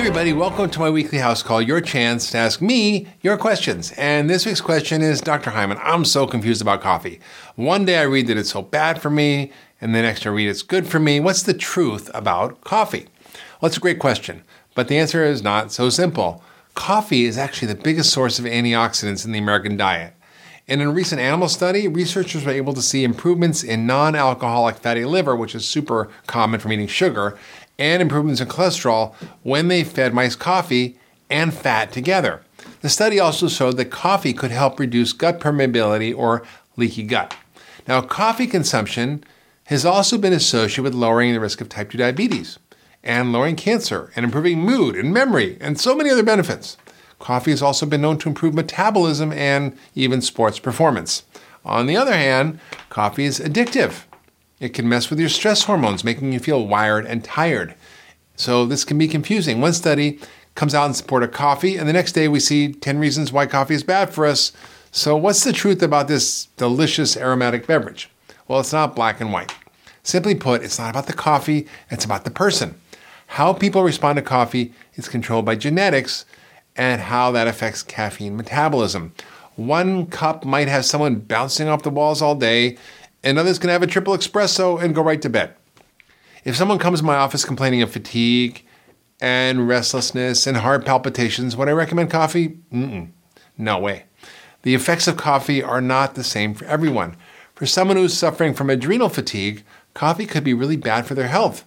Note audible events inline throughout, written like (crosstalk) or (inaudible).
everybody, welcome to my weekly house call, your chance to ask me your questions. And this week's question is Dr. Hyman, I'm so confused about coffee. One day I read that it's so bad for me, and the next I read it's good for me. What's the truth about coffee? Well, it's a great question, but the answer is not so simple. Coffee is actually the biggest source of antioxidants in the American diet. In a recent animal study, researchers were able to see improvements in non alcoholic fatty liver, which is super common from eating sugar, and improvements in cholesterol when they fed mice coffee and fat together. The study also showed that coffee could help reduce gut permeability or leaky gut. Now, coffee consumption has also been associated with lowering the risk of type 2 diabetes and lowering cancer and improving mood and memory and so many other benefits. Coffee has also been known to improve metabolism and even sports performance. On the other hand, coffee is addictive. It can mess with your stress hormones, making you feel wired and tired. So this can be confusing. One study comes out in support of coffee, and the next day we see 10 reasons why coffee is bad for us. So, what's the truth about this delicious aromatic beverage? Well, it's not black and white. Simply put, it's not about the coffee, it's about the person. How people respond to coffee is controlled by genetics, and how that affects caffeine metabolism. One cup might have someone bouncing off the walls all day, and others can have a triple espresso and go right to bed. If someone comes to my office complaining of fatigue and restlessness and heart palpitations, would I recommend coffee? Mm-mm. No way. The effects of coffee are not the same for everyone. For someone who's suffering from adrenal fatigue, coffee could be really bad for their health.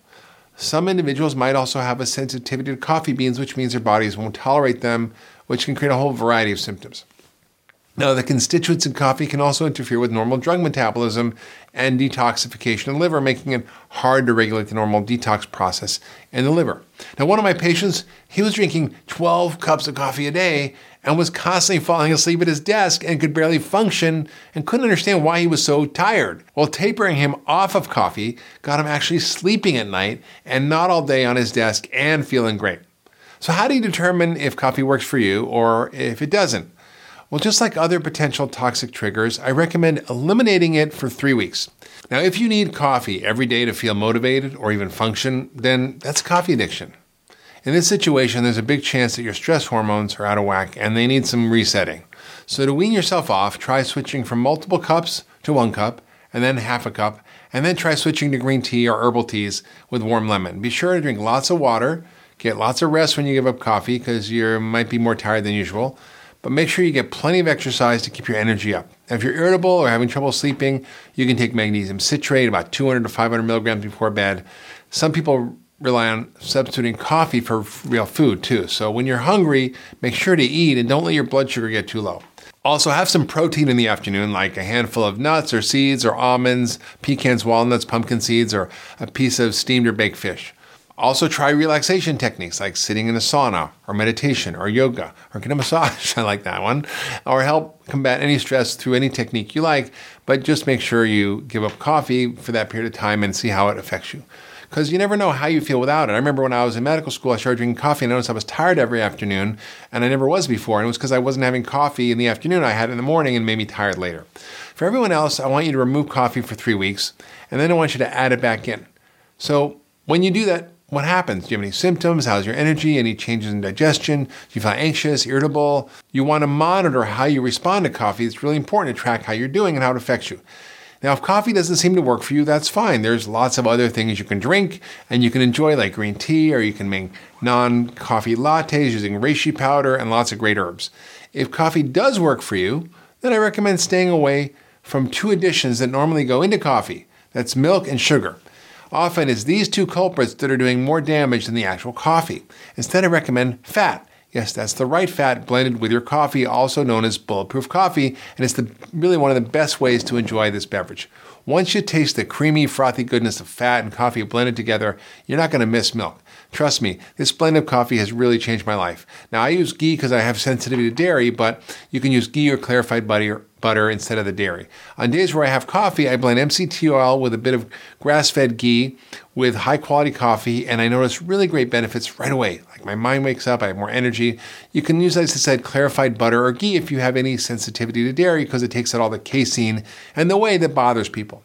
Some individuals might also have a sensitivity to coffee beans, which means their bodies won't tolerate them, which can create a whole variety of symptoms. Now, the constituents in coffee can also interfere with normal drug metabolism and detoxification in the liver, making it hard to regulate the normal detox process in the liver. Now, one of my patients, he was drinking 12 cups of coffee a day and was constantly falling asleep at his desk and could barely function and couldn't understand why he was so tired. Well, tapering him off of coffee got him actually sleeping at night and not all day on his desk and feeling great. So, how do you determine if coffee works for you or if it doesn't? Well, just like other potential toxic triggers, I recommend eliminating it for three weeks. Now, if you need coffee every day to feel motivated or even function, then that's coffee addiction. In this situation, there's a big chance that your stress hormones are out of whack and they need some resetting. So, to wean yourself off, try switching from multiple cups to one cup, and then half a cup, and then try switching to green tea or herbal teas with warm lemon. Be sure to drink lots of water, get lots of rest when you give up coffee because you might be more tired than usual but make sure you get plenty of exercise to keep your energy up. if you're irritable or having trouble sleeping, you can take magnesium citrate, about 200 to 500 milligrams before bed. Some people rely on substituting coffee for real food too. So when you're hungry, make sure to eat and don't let your blood sugar get too low. Also, have some protein in the afternoon, like a handful of nuts or seeds or almonds, pecans, walnuts, pumpkin seeds, or a piece of steamed or baked fish. Also, try relaxation techniques like sitting in a sauna or meditation or yoga or get a (laughs) massage. I like that one. Or help combat any stress through any technique you like, but just make sure you give up coffee for that period of time and see how it affects you. Because you never know how you feel without it. I remember when I was in medical school, I started drinking coffee and I noticed I was tired every afternoon, and I never was before. And it was because I wasn't having coffee in the afternoon. I had it in the morning and made me tired later. For everyone else, I want you to remove coffee for three weeks, and then I want you to add it back in. So when you do that, what happens? Do you have any symptoms? How's your energy? Any changes in digestion? Do you feel anxious, irritable? You want to monitor how you respond to coffee. It's really important to track how you're doing and how it affects you. Now, if coffee doesn't seem to work for you, that's fine. There's lots of other things you can drink and you can enjoy, like green tea, or you can make non coffee lattes using reishi powder and lots of great herbs. If coffee does work for you, then I recommend staying away from two additions that normally go into coffee that's milk and sugar. Often it's these two culprits that are doing more damage than the actual coffee. Instead, I recommend fat. Yes, that's the right fat blended with your coffee, also known as bulletproof coffee, and it's the, really one of the best ways to enjoy this beverage. Once you taste the creamy, frothy goodness of fat and coffee blended together, you're not going to miss milk. Trust me, this blend of coffee has really changed my life. Now, I use ghee because I have sensitivity to dairy, but you can use ghee or clarified butter butter instead of the dairy. On days where I have coffee, I blend MCT oil with a bit of grass fed ghee with high quality coffee, and I notice really great benefits right away. Like my mind wakes up, I have more energy. You can use, as I said, clarified butter or ghee if you have any sensitivity to dairy because it takes out all the casein and the whey that bothers people.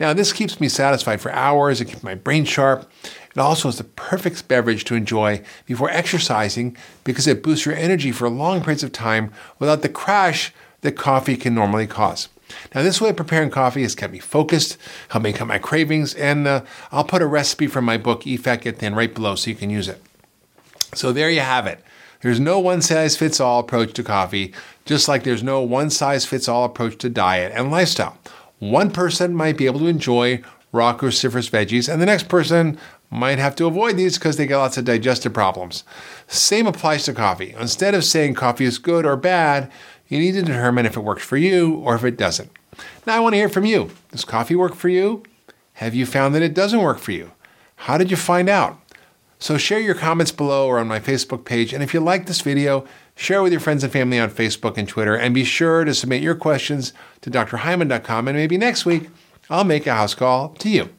Now, this keeps me satisfied for hours, it keeps my brain sharp. It also is the perfect beverage to enjoy before exercising because it boosts your energy for long periods of time without the crash that coffee can normally cause. Now, this way of preparing coffee has kept me focused, helped me cut my cravings, and uh, I'll put a recipe from my book, Eat Fat Get Thin, right below so you can use it. So there you have it. There's no one size fits all approach to coffee, just like there's no one size fits all approach to diet and lifestyle. One person might be able to enjoy raw cruciferous veggies, and the next person might have to avoid these because they get lots of digestive problems. Same applies to coffee. Instead of saying coffee is good or bad, you need to determine if it works for you or if it doesn't. Now, I want to hear from you. Does coffee work for you? Have you found that it doesn't work for you? How did you find out? So share your comments below or on my Facebook page. And if you like this video, share with your friends and family on Facebook and Twitter. And be sure to submit your questions to drhyman.com. And maybe next week, I'll make a house call to you.